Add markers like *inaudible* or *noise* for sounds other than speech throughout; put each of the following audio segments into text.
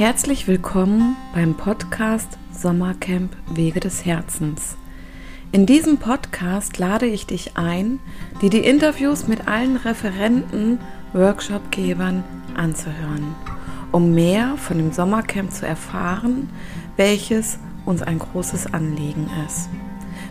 Herzlich willkommen beim Podcast Sommercamp Wege des Herzens. In diesem Podcast lade ich dich ein, dir die Interviews mit allen Referenten, Workshopgebern anzuhören, um mehr von dem Sommercamp zu erfahren, welches uns ein großes Anliegen ist.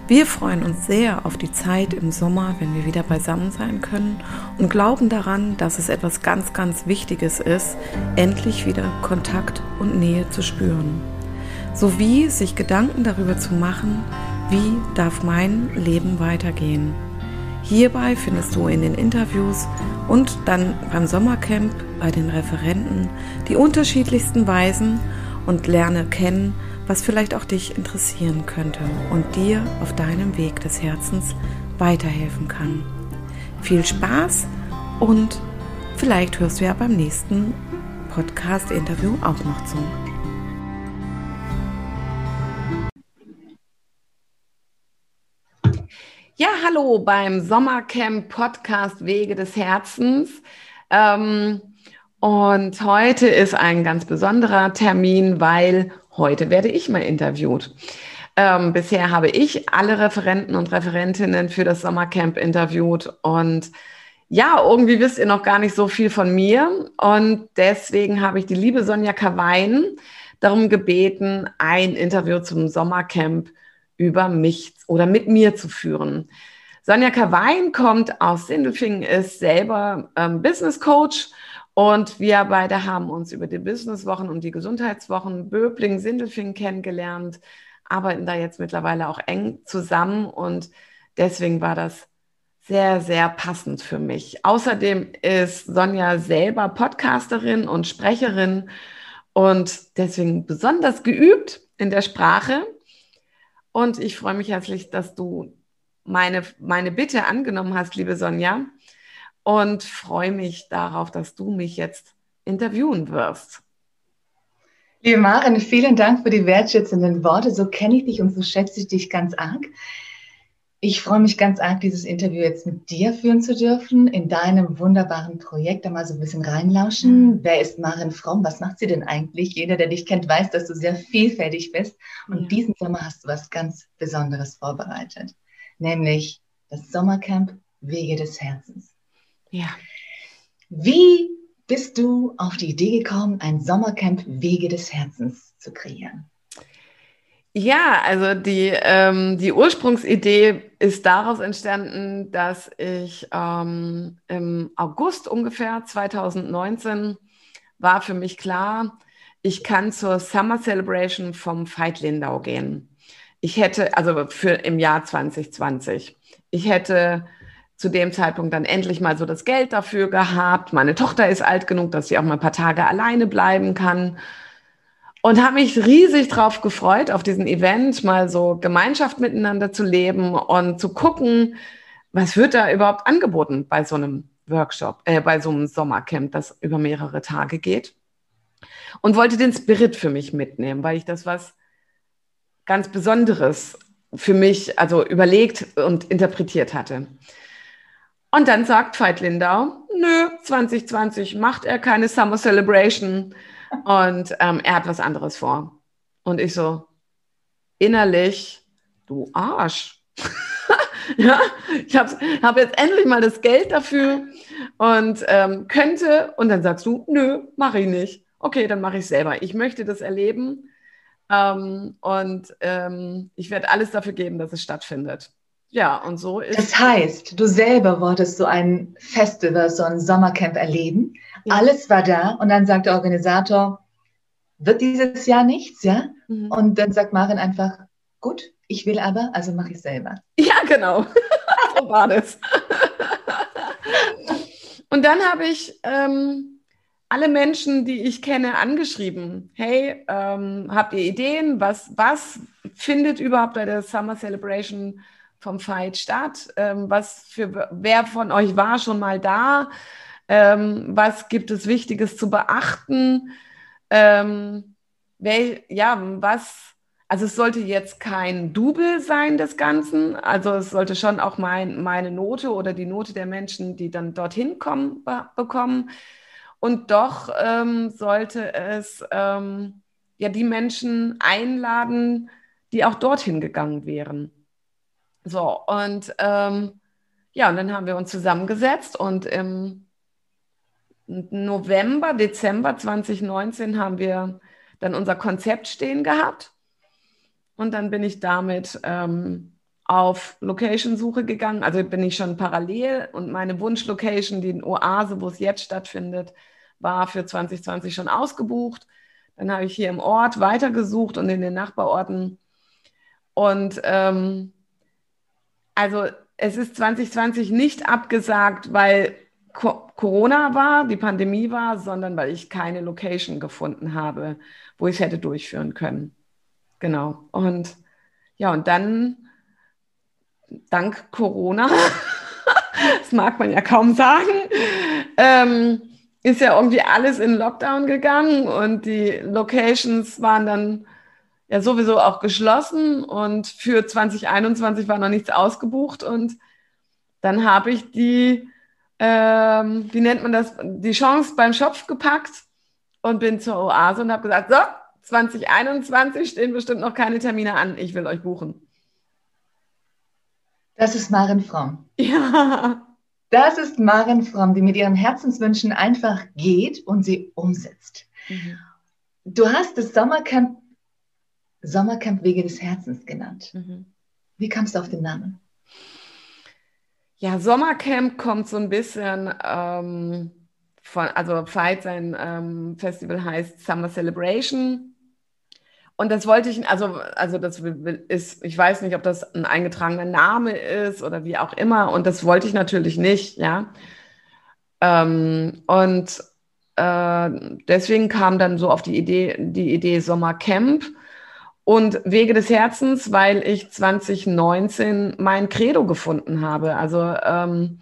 Wir freuen uns sehr auf die Zeit im Sommer, wenn wir wieder beisammen sein können und glauben daran, dass es etwas ganz, ganz Wichtiges ist, endlich wieder Kontakt und Nähe zu spüren. Sowie sich Gedanken darüber zu machen, wie darf mein Leben weitergehen. Hierbei findest du in den Interviews und dann beim Sommercamp bei den Referenten die unterschiedlichsten Weisen und lerne kennen, was vielleicht auch dich interessieren könnte und dir auf deinem Weg des Herzens weiterhelfen kann. Viel Spaß und vielleicht hörst du ja beim nächsten Podcast-Interview auch noch zu. Ja, hallo beim Sommercamp Podcast Wege des Herzens. Ähm, und heute ist ein ganz besonderer Termin, weil Heute werde ich mal interviewt. Ähm, bisher habe ich alle Referenten und Referentinnen für das Sommercamp interviewt und ja, irgendwie wisst ihr noch gar nicht so viel von mir und deswegen habe ich die liebe Sonja Kawein darum gebeten, ein Interview zum Sommercamp über mich oder mit mir zu führen. Sonja Kawein kommt aus Sindelfingen, ist selber ähm, Business Coach und wir beide haben uns über die Businesswochen und die Gesundheitswochen Böbling, Sindelfingen kennengelernt, arbeiten da jetzt mittlerweile auch eng zusammen und deswegen war das sehr, sehr passend für mich. Außerdem ist Sonja selber Podcasterin und Sprecherin und deswegen besonders geübt in der Sprache. Und ich freue mich herzlich, dass du meine, meine Bitte angenommen hast, liebe Sonja, und freue mich darauf, dass du mich jetzt interviewen wirst. Liebe Maren, vielen Dank für die wertschätzenden Worte. So kenne ich dich und so schätze ich dich ganz arg. Ich freue mich ganz arg, dieses Interview jetzt mit dir führen zu dürfen, in deinem wunderbaren Projekt, da mal so ein bisschen reinlauschen. Wer ist Maren Fromm? Was macht sie denn eigentlich? Jeder, der dich kennt, weiß, dass du sehr vielfältig bist. Und ja. diesen Sommer hast du was ganz Besonderes vorbereitet, nämlich das Sommercamp Wege des Herzens. Ja. Wie bist du auf die Idee gekommen, ein Sommercamp Wege des Herzens zu kreieren? Ja, also die, ähm, die Ursprungsidee ist daraus entstanden, dass ich ähm, im August ungefähr 2019 war für mich klar, ich kann zur Summer Celebration vom Veit Lindau gehen. Ich hätte, also für im Jahr 2020, ich hätte zu dem Zeitpunkt dann endlich mal so das Geld dafür gehabt. Meine Tochter ist alt genug, dass sie auch mal ein paar Tage alleine bleiben kann. Und habe mich riesig drauf gefreut, auf diesen Event, mal so Gemeinschaft miteinander zu leben und zu gucken, was wird da überhaupt angeboten bei so einem Workshop, äh, bei so einem Sommercamp, das über mehrere Tage geht. Und wollte den Spirit für mich mitnehmen, weil ich das was ganz Besonderes für mich, also überlegt und interpretiert hatte. Und dann sagt Veit Lindau, nö, 2020 macht er keine Summer Celebration und ähm, er hat was anderes vor. Und ich so, innerlich, du Arsch. *laughs* ja, ich habe hab jetzt endlich mal das Geld dafür und ähm, könnte. Und dann sagst du, nö, mache ich nicht. Okay, dann mache ich selber. Ich möchte das erleben ähm, und ähm, ich werde alles dafür geben, dass es stattfindet. Ja, und so ist. Das heißt, du selber wolltest so ein Festival, so ein Sommercamp erleben. Ja. Alles war da und dann sagt der Organisator, wird dieses Jahr nichts, ja? Mhm. Und dann sagt Marin einfach, gut, ich will aber, also mache ich selber. *laughs* Ja, genau. *laughs* so war das. *laughs* und dann habe ich ähm, alle Menschen, die ich kenne, angeschrieben. Hey, ähm, habt ihr Ideen? Was, was findet überhaupt bei der Summer Celebration vom Fight statt? Ähm, was für wer von euch war schon mal da? Ähm, was gibt es Wichtiges zu beachten? Ähm, wel, ja, was, also es sollte jetzt kein Double sein des Ganzen. Also es sollte schon auch mein, meine Note oder die Note der Menschen, die dann dorthin kommen, be bekommen. Und doch ähm, sollte es ähm, ja die Menschen einladen, die auch dorthin gegangen wären. So, und ähm, ja, und dann haben wir uns zusammengesetzt und im November, Dezember 2019 haben wir dann unser Konzept stehen gehabt. Und dann bin ich damit ähm, auf Location-Suche gegangen. Also bin ich schon parallel und meine Wunschlocation, die Oase, wo es jetzt stattfindet, war für 2020 schon ausgebucht. Dann habe ich hier im Ort weitergesucht und in den Nachbarorten. Und ähm, also es ist 2020 nicht abgesagt, weil Co Corona war, die Pandemie war, sondern weil ich keine Location gefunden habe, wo ich es hätte durchführen können. Genau. Und ja, und dann dank Corona, *laughs* das mag man ja kaum sagen, ähm, ist ja irgendwie alles in Lockdown gegangen und die Locations waren dann ja sowieso auch geschlossen und für 2021 war noch nichts ausgebucht und dann habe ich die, ähm, wie nennt man das, die Chance beim Schopf gepackt und bin zur Oase und habe gesagt, so, 2021 stehen bestimmt noch keine Termine an, ich will euch buchen. Das ist Maren Fromm. *laughs* Ja. Das ist Maren Fromm, die mit ihren Herzenswünschen einfach geht und sie umsetzt. Mhm. Du hast das Sommercamp Sommercamp Wege des Herzens genannt. Mhm. Wie kamst du auf den Namen? Ja, Sommercamp kommt so ein bisschen ähm, von, also Fight, sein ähm, Festival heißt Summer Celebration. Und das wollte ich, also, also das ist, ich weiß nicht, ob das ein eingetragener Name ist oder wie auch immer. Und das wollte ich natürlich nicht, ja. Ähm, und äh, deswegen kam dann so auf die Idee, die Idee Sommercamp und Wege des Herzens, weil ich 2019 mein Credo gefunden habe. Also ähm,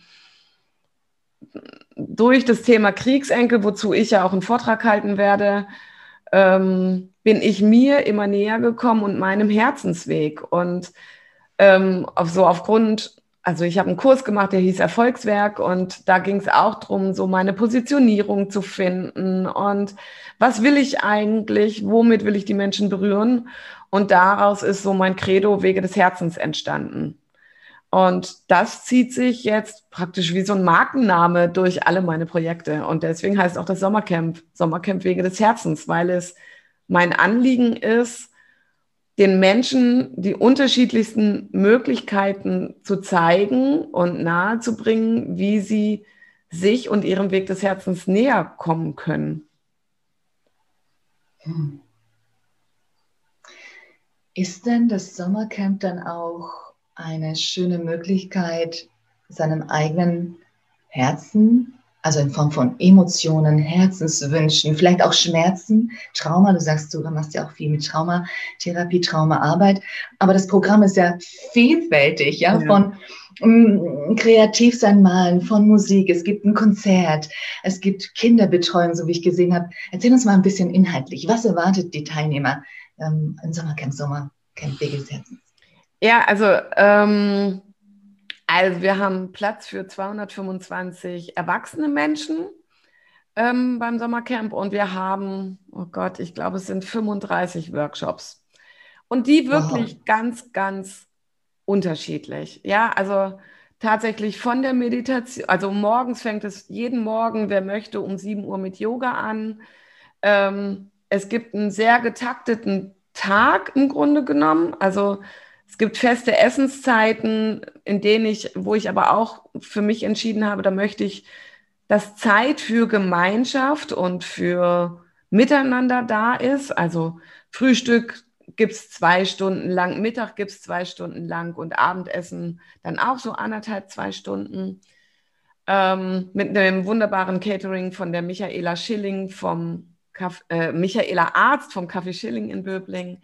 durch das Thema Kriegsenkel, wozu ich ja auch einen Vortrag halten werde, ähm, bin ich mir immer näher gekommen und meinem Herzensweg. Und ähm, auf, so aufgrund, also ich habe einen Kurs gemacht, der hieß Erfolgswerk und da ging es auch darum, so meine Positionierung zu finden und was will ich eigentlich, womit will ich die Menschen berühren. Und daraus ist so mein Credo Wege des Herzens entstanden. Und das zieht sich jetzt praktisch wie so ein Markenname durch alle meine Projekte. Und deswegen heißt auch das Sommercamp Sommercamp Wege des Herzens, weil es mein Anliegen ist, den Menschen die unterschiedlichsten Möglichkeiten zu zeigen und nahezubringen, wie sie sich und ihrem Weg des Herzens näher kommen können. Ist denn das Sommercamp dann auch eine schöne Möglichkeit, seinem eigenen Herzen, also in Form von Emotionen, Herzenswünschen, vielleicht auch Schmerzen, Trauma, du sagst, du machst ja auch viel mit Traumatherapie, Traumaarbeit, aber das Programm ist ja vielfältig, ja, ja. von um, mm, kreativ sein malen, von Musik, es gibt ein Konzert, es gibt Kinderbetreuung, so wie ich gesehen habe. Erzähl uns mal ein bisschen inhaltlich, was erwartet die Teilnehmer ähm, im Sommercamp Sommercamp Wege des Herzens? Ja, also, ähm, also wir haben Platz für 225 erwachsene Menschen ähm, beim Sommercamp und wir haben, oh Gott, ich glaube, es sind 35 Workshops. Und die wirklich wow. ganz, ganz unterschiedlich. Ja, also tatsächlich von der Meditation, also morgens fängt es jeden Morgen, wer möchte, um 7 Uhr mit Yoga an. Ähm, es gibt einen sehr getakteten Tag im Grunde genommen. Also es gibt feste Essenszeiten, in denen ich, wo ich aber auch für mich entschieden habe, da möchte ich, dass Zeit für Gemeinschaft und für Miteinander da ist. Also Frühstück gibt es zwei Stunden lang, Mittag gibt es zwei Stunden lang und Abendessen dann auch so anderthalb, zwei Stunden. Ähm, mit einem wunderbaren Catering von der Michaela Schilling vom Kaff, äh, Michaela Arzt vom Café Schilling in Böbling.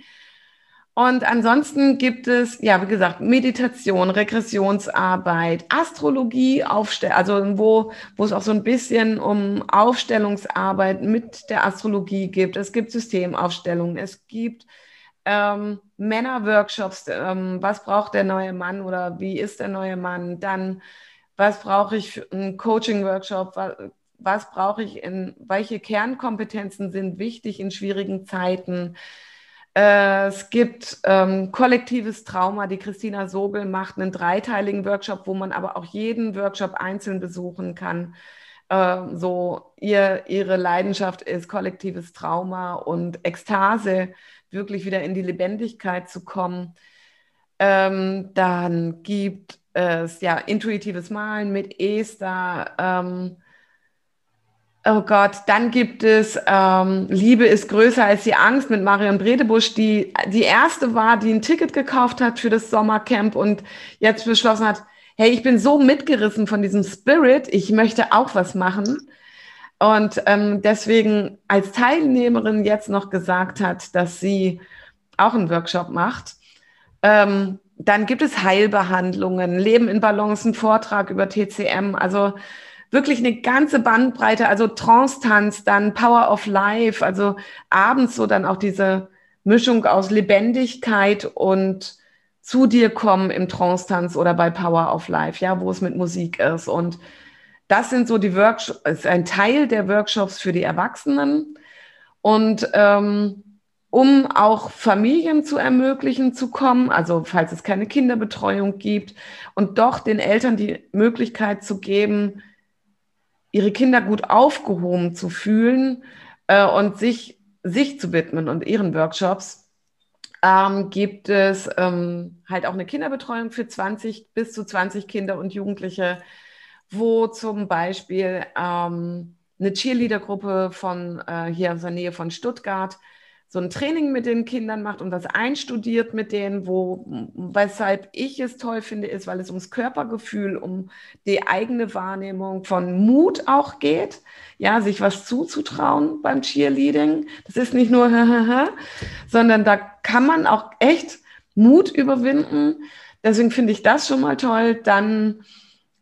Und ansonsten gibt es, ja, wie gesagt, Meditation, Regressionsarbeit, Astrologie, Aufstell also wo, wo es auch so ein bisschen um Aufstellungsarbeit mit der Astrologie gibt. Es gibt Systemaufstellungen, es gibt ähm, Männerworkshops, ähm, was braucht der neue Mann oder wie ist der neue Mann? Dann, was brauche ich für einen Coaching-Workshop? was brauche ich in, welche Kernkompetenzen sind wichtig in schwierigen Zeiten. Äh, es gibt ähm, kollektives Trauma. Die Christina Sogel macht einen dreiteiligen Workshop, wo man aber auch jeden Workshop einzeln besuchen kann. Äh, so ihr, ihre Leidenschaft ist kollektives Trauma und Ekstase, wirklich wieder in die Lebendigkeit zu kommen. Ähm, dann gibt es ja intuitives Malen mit Esther. Oh Gott, dann gibt es ähm, Liebe ist größer als die Angst mit Marion Bredebusch, die die erste war, die ein Ticket gekauft hat für das Sommercamp und jetzt beschlossen hat, hey, ich bin so mitgerissen von diesem Spirit, ich möchte auch was machen. Und ähm, deswegen als Teilnehmerin jetzt noch gesagt hat, dass sie auch einen Workshop macht. Ähm, dann gibt es Heilbehandlungen, Leben in Balance, ein Vortrag über TCM. Also wirklich eine ganze Bandbreite, also Trance-Tanz, dann Power of Life, also abends so dann auch diese Mischung aus Lebendigkeit und zu dir kommen im Trance-Tanz oder bei Power of Life, ja, wo es mit Musik ist. Und das sind so die Workshops, ist ein Teil der Workshops für die Erwachsenen. Und ähm, um auch Familien zu ermöglichen zu kommen, also falls es keine Kinderbetreuung gibt und doch den Eltern die Möglichkeit zu geben, ihre Kinder gut aufgehoben zu fühlen äh, und sich, sich zu widmen und ihren Workshops, ähm, gibt es ähm, halt auch eine Kinderbetreuung für 20 bis zu 20 Kinder und Jugendliche, wo zum Beispiel ähm, eine Cheerleader-Gruppe von äh, hier aus der Nähe von Stuttgart so ein Training mit den Kindern macht und das einstudiert mit denen, wo, weshalb ich es toll finde, ist, weil es ums Körpergefühl, um die eigene Wahrnehmung von Mut auch geht, ja, sich was zuzutrauen beim Cheerleading. Das ist nicht nur, *laughs* sondern da kann man auch echt Mut überwinden. Deswegen finde ich das schon mal toll. Dann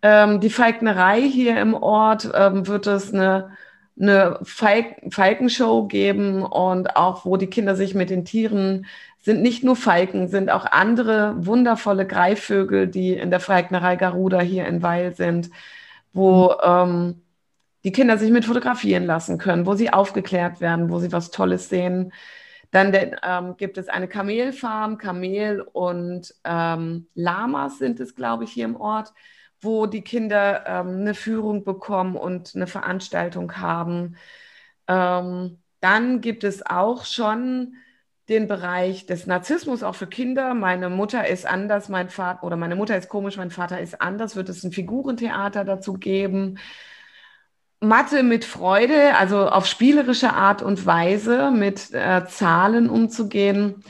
ähm, die Falknerei hier im Ort ähm, wird es eine eine Falkenshow geben und auch wo die Kinder sich mit den Tieren sind nicht nur Falken, sind auch andere wundervolle Greifvögel, die in der Falknerei Garuda hier in Weil sind, wo ähm, die Kinder sich mit fotografieren lassen können, wo sie aufgeklärt werden, wo sie was Tolles sehen. Dann ähm, gibt es eine Kamelfarm, Kamel und ähm, Lamas sind es, glaube ich, hier im Ort wo die Kinder ähm, eine Führung bekommen und eine Veranstaltung haben. Ähm, dann gibt es auch schon den Bereich des Narzissmus auch für Kinder. Meine Mutter ist anders, mein Vater oder meine Mutter ist komisch, mein Vater ist anders. Wird es ein Figurentheater dazu geben? Mathe mit Freude, also auf spielerische Art und Weise mit äh, Zahlen umzugehen.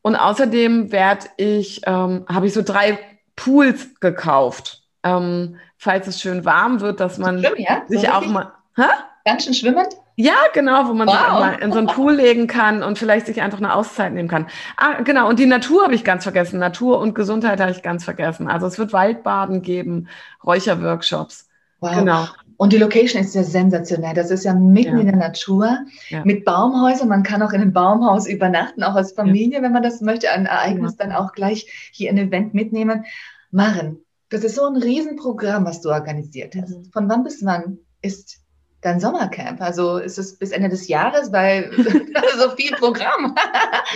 Und außerdem werde ich, ähm, habe ich so drei Pools gekauft ähm, falls es schön warm wird, dass man Schwimmen, ja? sich so auch mal. Hä? Ganz schön schwimmend? Ja, genau, wo man wow. sich auch mal in so einen Pool legen kann und vielleicht sich einfach eine Auszeit nehmen kann. Ah, genau, und die Natur habe ich ganz vergessen. Natur und Gesundheit habe ich ganz vergessen. Also es wird Waldbaden geben, Räucherworkshops. Wow. Genau. Und die Location ist ja sensationell. Das ist ja mitten ja. in der Natur ja. mit Baumhäusern. Man kann auch in einem Baumhaus übernachten, auch als Familie, ja. wenn man das möchte, ein Ereignis dann auch gleich hier ein Event mitnehmen. Maren, das ist so ein Riesenprogramm, was du organisiert hast. Mhm. Von wann bis wann ist dein Sommercamp? Also ist es bis Ende des Jahres, weil *laughs* so viel Programm?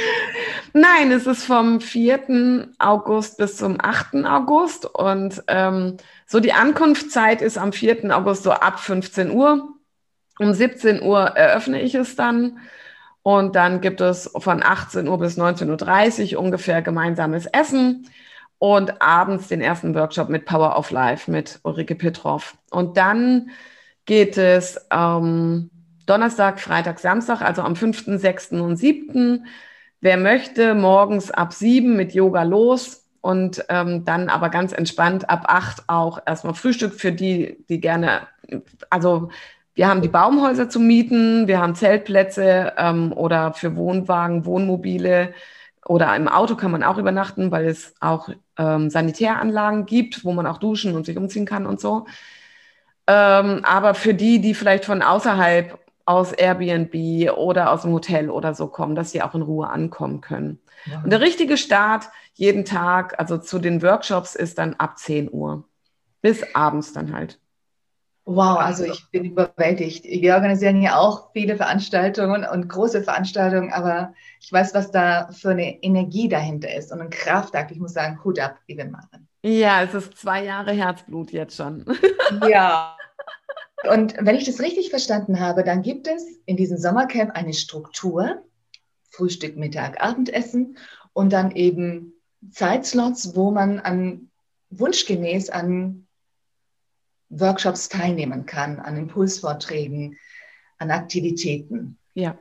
*laughs* Nein, es ist vom 4. August bis zum 8. August und ähm, so die Ankunftszeit ist am 4. August so ab 15 Uhr. Um 17 Uhr eröffne ich es dann. Und dann gibt es von 18 Uhr bis 19.30 Uhr ungefähr gemeinsames Essen und abends den ersten Workshop mit Power of Life mit Ulrike Petrov. Und dann geht es ähm, Donnerstag, Freitag, Samstag, also am 5., 6. und 7. Wer möchte, morgens ab 7 mit Yoga los und ähm, dann aber ganz entspannt ab 8 auch erstmal Frühstück für die, die gerne, also wir haben die Baumhäuser zu mieten, wir haben Zeltplätze ähm, oder für Wohnwagen, Wohnmobile oder im Auto kann man auch übernachten, weil es auch ähm, Sanitäranlagen gibt, wo man auch duschen und sich umziehen kann und so. Ähm, aber für die, die vielleicht von außerhalb aus Airbnb oder aus dem Hotel oder so kommen, dass sie auch in Ruhe ankommen können. Ja. Und der richtige Start jeden Tag, also zu den Workshops, ist dann ab 10 Uhr bis abends dann halt. Wow, also ich bin überwältigt. Wir organisieren ja auch viele Veranstaltungen und große Veranstaltungen, aber ich weiß, was da für eine Energie dahinter ist und ein Kraftakt. Ich muss sagen, Hut ab, liebe Maren. Ja, es ist zwei Jahre Herzblut jetzt schon. *laughs* Ja. Und wenn ich das richtig verstanden habe, dann gibt es in diesem Sommercamp eine Struktur, Frühstück, Mittag, Abendessen und dann eben Zeitslots, wo man an wunschgemäß an Workshops teilnehmen kann, an Impulsvorträgen, an Aktivitäten. Ja.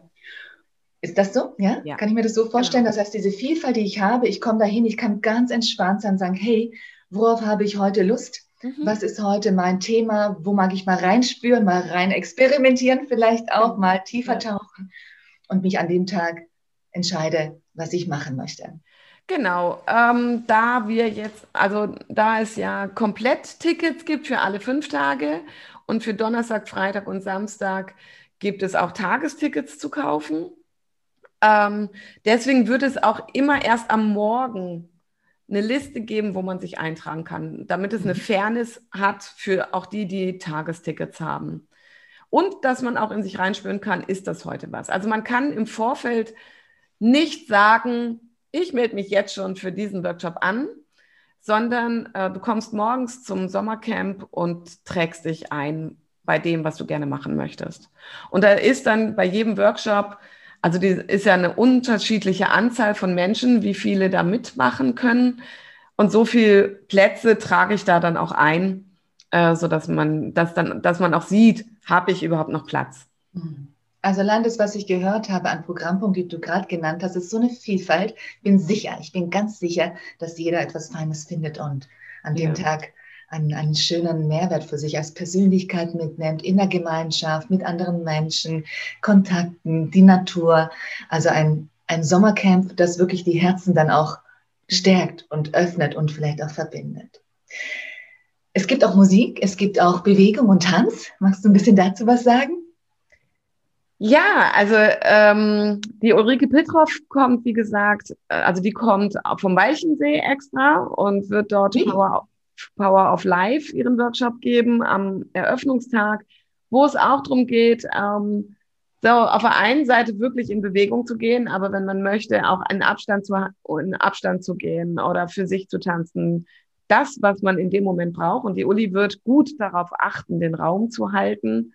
Ist das so? Ja? ja. Kann ich mir das so vorstellen? Genau. Das heißt, diese Vielfalt, die ich habe, ich komme dahin, ich kann ganz entspannt sein und sagen, hey, worauf habe ich heute Lust? Mhm. Was ist heute mein Thema? Wo mag ich mal reinspüren, mal rein experimentieren, vielleicht auch mhm. mal tiefer ja. tauchen und mich an dem Tag entscheide, was ich machen möchte. Genau, ähm, da wir jetzt, also da es ja komplett Tickets gibt für alle fünf Tage und für Donnerstag, Freitag und Samstag gibt es auch Tagestickets zu kaufen. Ähm, deswegen wird es auch immer erst am Morgen eine Liste geben, wo man sich eintragen kann, damit es eine mhm. Fairness hat für auch die, die Tagestickets haben. Und dass man auch in sich reinspüren kann, ist das heute was? Also man kann im Vorfeld nicht sagen, ich melde mich jetzt schon für diesen Workshop an, sondern äh, du kommst morgens zum Sommercamp und trägst dich ein bei dem, was du gerne machen möchtest. Und da ist dann bei jedem Workshop, also die ist ja eine unterschiedliche Anzahl von Menschen, wie viele da mitmachen können. Und so viele Plätze trage ich da dann auch ein, äh, so dass man, dass dann, dass man auch sieht, habe ich überhaupt noch Platz. Mhm. Also das, was ich gehört habe an Programmpunkten, die du gerade genannt hast, ist so eine Vielfalt. Ich bin sicher, ich bin ganz sicher, dass jeder etwas Feines findet und an dem ja. Tag einen, einen schönen Mehrwert für sich als Persönlichkeit mitnimmt, in der Gemeinschaft, mit anderen Menschen, Kontakten, die Natur. Also ein, ein Sommercamp, das wirklich die Herzen dann auch stärkt und öffnet und vielleicht auch verbindet. Es gibt auch Musik, es gibt auch Bewegung und Tanz. Magst du ein bisschen dazu was sagen? Ja, also ähm, die Ulrike Piltroff kommt, wie gesagt, äh, also die kommt vom Weichensee extra und wird dort Power, Power of Life ihren Workshop geben am Eröffnungstag, wo es auch darum geht, ähm, so auf der einen Seite wirklich in Bewegung zu gehen, aber wenn man möchte, auch in Abstand zu, in Abstand zu gehen oder für sich zu tanzen, das, was man in dem Moment braucht. Und die Uli wird gut darauf achten, den Raum zu halten.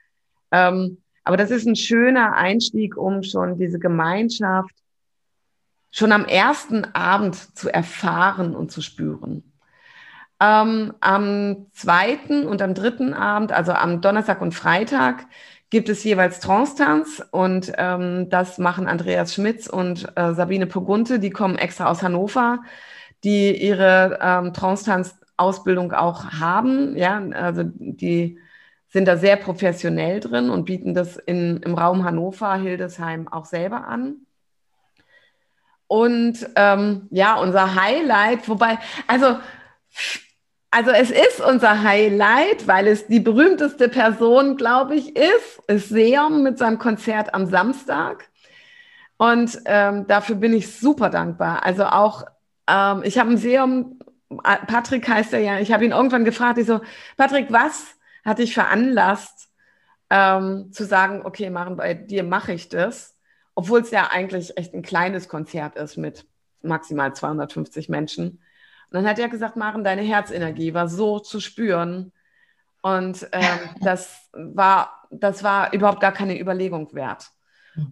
Ähm, aber das ist ein schöner Einstieg, um schon diese Gemeinschaft schon am ersten Abend zu erfahren und zu spüren. Ähm, am zweiten und am dritten Abend, also am Donnerstag und Freitag, gibt es jeweils Trance-Tanz und ähm, das machen Andreas Schmitz und äh, Sabine Pogunte, die kommen extra aus Hannover, die ihre ähm, Trance-Tanz-Ausbildung auch haben, ja, also die sind da sehr professionell drin und bieten das in, im Raum Hannover, Hildesheim auch selber an. Und ähm, ja, unser Highlight, wobei, also, also es ist unser Highlight, weil es die berühmteste Person, glaube ich, ist, ist Seom mit seinem Konzert am Samstag. Und ähm, dafür bin ich super dankbar. Also auch, ähm, ich habe einen Seom, Patrick heißt er ja, ich habe ihn irgendwann gefragt, ich so, Patrick, was hat dich veranlasst, ähm, zu sagen, okay, machen bei dir mache ich das, obwohl es ja eigentlich echt ein kleines Konzert ist mit maximal 250 Menschen. Und dann hat er gesagt, Maren, deine Herzenergie war so zu spüren. Und ähm, *laughs* das, war, das war überhaupt gar keine Überlegung wert.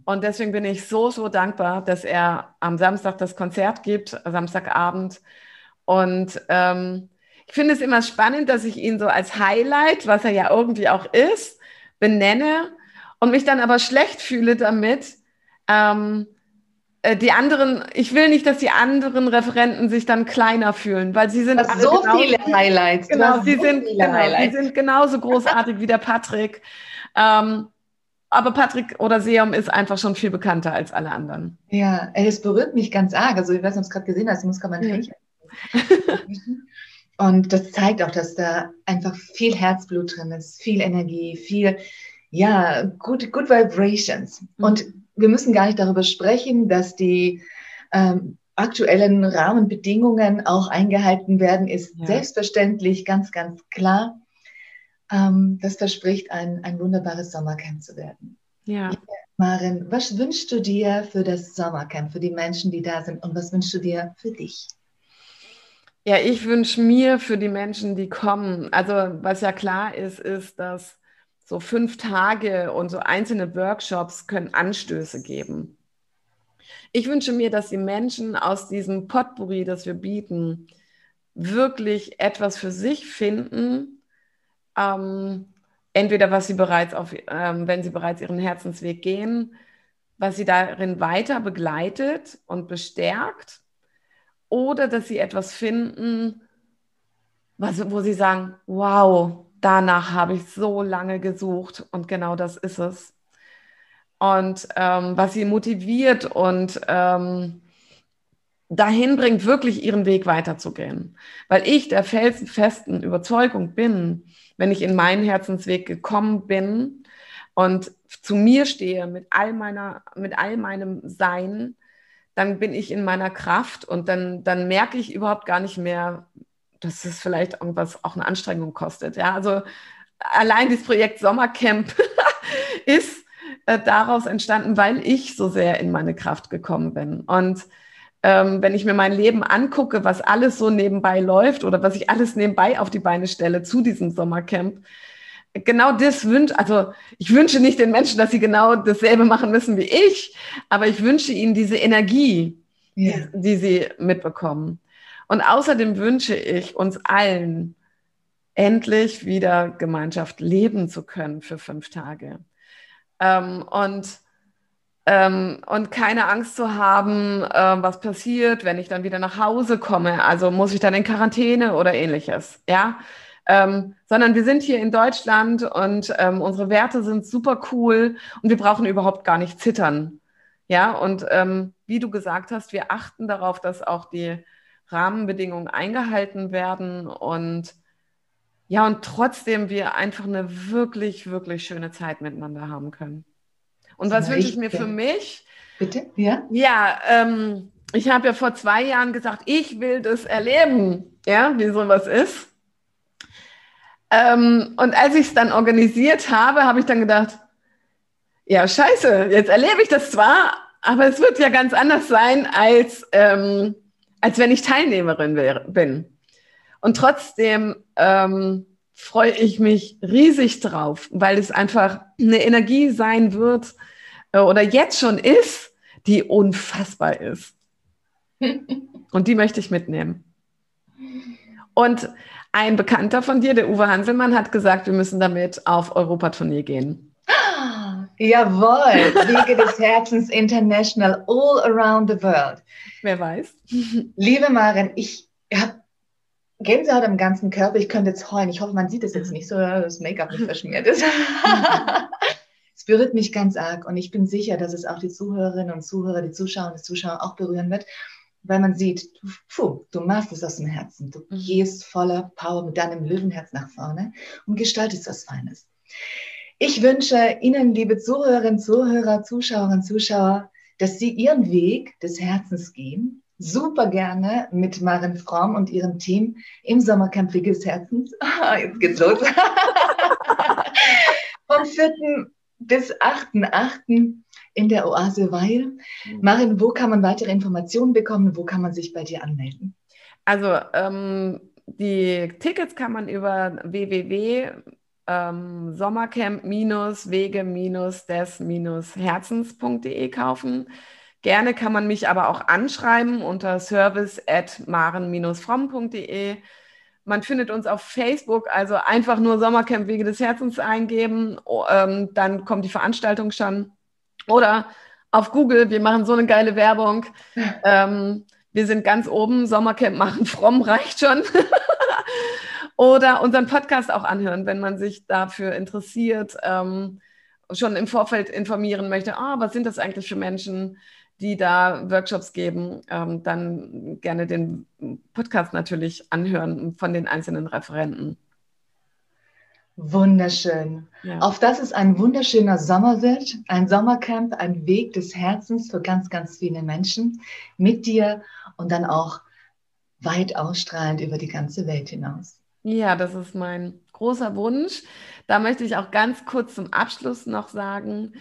Und deswegen bin ich so, so dankbar, dass er am Samstag das Konzert gibt, Samstagabend. Und ähm, finde es immer spannend, dass ich ihn so als Highlight, was er ja irgendwie auch ist, benenne und mich dann aber schlecht fühle damit. Ähm, äh, die anderen, ich will nicht, dass die anderen Referenten sich dann kleiner fühlen, weil sie sind alle so viele Highlights. Genau, sie so sind, genau, Highlights. sie sind genauso großartig wie der Patrick. Ähm, aber Patrick oder Seum ist einfach schon viel bekannter als alle anderen. Ja, es berührt mich ganz arg. Also ich weiß nicht, ob es gerade gesehen hast, ich muss gerade mal ja. *laughs* Und das zeigt auch, dass da einfach viel Herzblut drin ist, viel Energie, viel, ja, good, good vibrations. Mhm. Und wir müssen gar nicht darüber sprechen, dass die ähm, aktuellen Rahmenbedingungen auch eingehalten werden, ist ja. selbstverständlich ganz, ganz klar. Ähm, das verspricht, ein, ein wunderbares Sommercamp zu werden. Ja. Maren, was wünschst du dir für das Sommercamp, für die Menschen, die da sind? Und was wünschst du dir für dich? Ja, ich wünsche mir für die Menschen, die kommen, also was ja klar ist, ist, dass so fünf Tage und so einzelne Workshops können Anstöße geben. Ich wünsche mir, dass die Menschen aus diesem Potpourri, das wir bieten, wirklich etwas für sich finden, ähm, entweder was sie bereits auf, ähm, wenn sie bereits ihren Herzensweg gehen, was sie darin weiter begleitet und bestärkt, oder dass sie etwas finden, was, wo sie sagen, wow, danach habe ich so lange gesucht und genau das ist es. Und ähm, was sie motiviert und ähm, dahin bringt, wirklich ihren Weg weiterzugehen. Weil ich der felsenfesten Überzeugung bin, wenn ich in meinen Herzensweg gekommen bin und zu mir stehe mit all meiner, mit all meinem Sein, dann bin ich in meiner Kraft und dann, dann merke ich überhaupt gar nicht mehr, dass es vielleicht irgendwas auch eine Anstrengung kostet. Ja, also allein dieses Projekt Sommercamp *laughs* ist äh, daraus entstanden, weil ich so sehr in meine Kraft gekommen bin. Und ähm, wenn ich mir mein Leben angucke, was alles so nebenbei läuft oder was ich alles nebenbei auf die Beine stelle zu diesem Sommercamp, genau das wünsche, also ich wünsche nicht den Menschen, dass sie genau dasselbe machen müssen wie ich, aber ich wünsche ihnen diese Energie, ja. die, die sie mitbekommen. Und außerdem wünsche ich uns allen, endlich wieder Gemeinschaft leben zu können für fünf Tage. Ähm, und, ähm, und keine Angst zu haben, äh, was passiert, wenn ich dann wieder nach Hause komme. Also muss ich dann in Quarantäne oder ähnliches. Ja, ähm, sondern wir sind hier in Deutschland und ähm, unsere Werte sind super cool und wir brauchen überhaupt gar nicht zittern. Ja, und ähm, wie du gesagt hast, wir achten darauf, dass auch die Rahmenbedingungen eingehalten werden und ja, und trotzdem wir einfach eine wirklich, wirklich schöne Zeit miteinander haben können. Und was wünsche ich mir für mich? Bitte, ja? Ja, ähm, ich habe ja vor zwei Jahren gesagt, ich will das erleben, ja, wie sowas ist. Ähm, und als ich es dann organisiert habe, habe ich dann gedacht, ja, scheiße, jetzt erlebe ich das zwar, aber es wird ja ganz anders sein, als, ähm, als wenn ich Teilnehmerin wäre, bin. Und trotzdem ähm, freue ich mich riesig drauf, weil es einfach eine Energie sein wird äh, oder jetzt schon ist, die unfassbar ist. *laughs* Und die möchte ich mitnehmen. Und ein Bekannter von dir, der Uwe Hanselmann, hat gesagt, wir müssen damit auf Europatournee gehen. *gasps* Jawohl, Wege des Herzens International, all around the world. Wer weiß. Liebe Maren, ich habe Gänsehaut am ganzen Körper. Ich könnte jetzt heulen. Ich hoffe, man sieht es jetzt nicht so, dass das Make-up nicht verschmiert ist. *laughs* es berührt mich ganz arg und ich bin sicher, dass es auch die Zuhörerinnen und Zuhörer, die Zuschauer und Zuschauer auch berühren wird weil man sieht, puh, du machst es aus dem Herzen. Du mhm. gehst voller Power mit deinem Löwenherz nach vorne und gestaltest was Feines. Ich wünsche Ihnen, liebe Zuhörerinnen, Zuhörer, Zuschauerinnen, Zuschauer, dass Sie Ihren Weg des Herzens gehen. Super gerne mit Maren Fromm und ihrem Team im Sommercamp Wege des Herzens. *laughs* Jetzt geht's los. *laughs* Vom 4. bis 8.8 in der Oase Weil. Mhm. Marin, wo kann man weitere Informationen bekommen? Wo kann man sich bei dir anmelden? Also ähm, die Tickets kann man über www ähm, Sommercamp-wege-des-herzens.de kaufen. Gerne kann man mich aber auch anschreiben unter service at maren-fromm.de. Man findet uns auf Facebook, also einfach nur Sommercamp Wege des Herzens eingeben, oh, ähm, dann kommt die Veranstaltung schon. Oder auf Google, wir machen so eine geile Werbung. Ähm, wir sind ganz oben, Sommercamp machen fromm reicht schon. *laughs* Oder unseren Podcast auch anhören, wenn man sich dafür interessiert, ähm, schon im Vorfeld informieren möchte, ah, was sind das eigentlich für Menschen, die da Workshops geben, ähm, dann gerne den Podcast natürlich anhören von den einzelnen Referenten. Wunderschön. Ja. Auf das es ein wunderschöner Sommer wird, ein Sommercamp, ein Weg des Herzens für ganz, ganz viele Menschen mit dir und dann auch weit ausstrahlend über die ganze Welt hinaus. Ja, das ist mein großer Wunsch. Da möchte ich auch ganz kurz zum Abschluss noch sagen,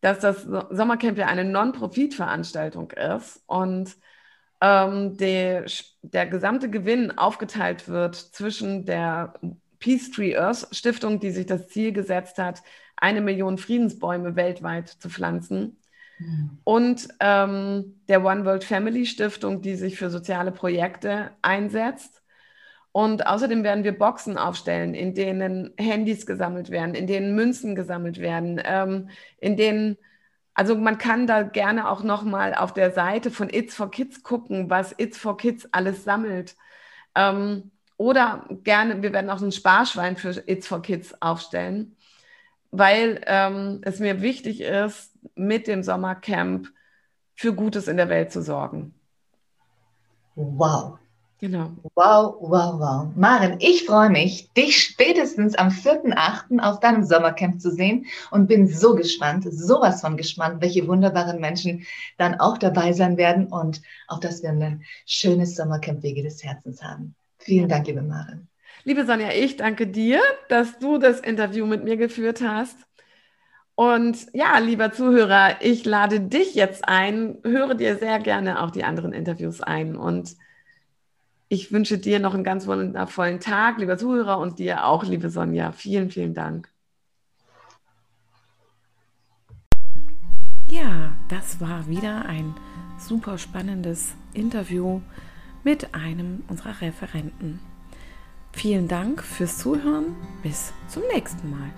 dass das Sommercamp ja eine Non-Profit-Veranstaltung ist und ähm, der, der gesamte Gewinn aufgeteilt wird zwischen der Peace Tree Earth Stiftung, die sich das Ziel gesetzt hat, eine Million Friedensbäume weltweit zu pflanzen. Mhm. Und ähm, der One World Family Stiftung, die sich für soziale Projekte einsetzt. Und außerdem werden wir Boxen aufstellen, in denen Handys gesammelt werden, in denen Münzen gesammelt werden, ähm, in denen, also man kann da gerne auch nochmal auf der Seite von It's for Kids gucken, was It's for Kids alles sammelt. Ähm, oder gerne, wir werden auch ein Sparschwein für It's for Kids aufstellen, weil ähm, es mir wichtig ist, mit dem Sommercamp für Gutes in der Welt zu sorgen. Wow, Genau. Wow, wow, wow. Maren, ich freue mich, dich spätestens am 4.8. auf deinem Sommercamp zu sehen und bin so gespannt, sowas von gespannt, welche wunderbaren Menschen dann auch dabei sein werden und auf dass wir ein schönes Sommercamp Wege des Herzens haben. Vielen Dank, liebe Maren. Liebe Sonja, ich danke dir, dass du das Interview mit mir geführt hast. Und ja, lieber Zuhörer, ich lade dich jetzt ein, höre dir sehr gerne auch die anderen Interviews ein und ich wünsche dir noch einen ganz wundervollen Tag, lieber Zuhörer, und dir auch, liebe Sonja. Vielen, vielen Dank. Ja, das war wieder ein super spannendes Interview mit einem unserer Referenten. Vielen Dank fürs Zuhören. Bis zum nächsten Mal.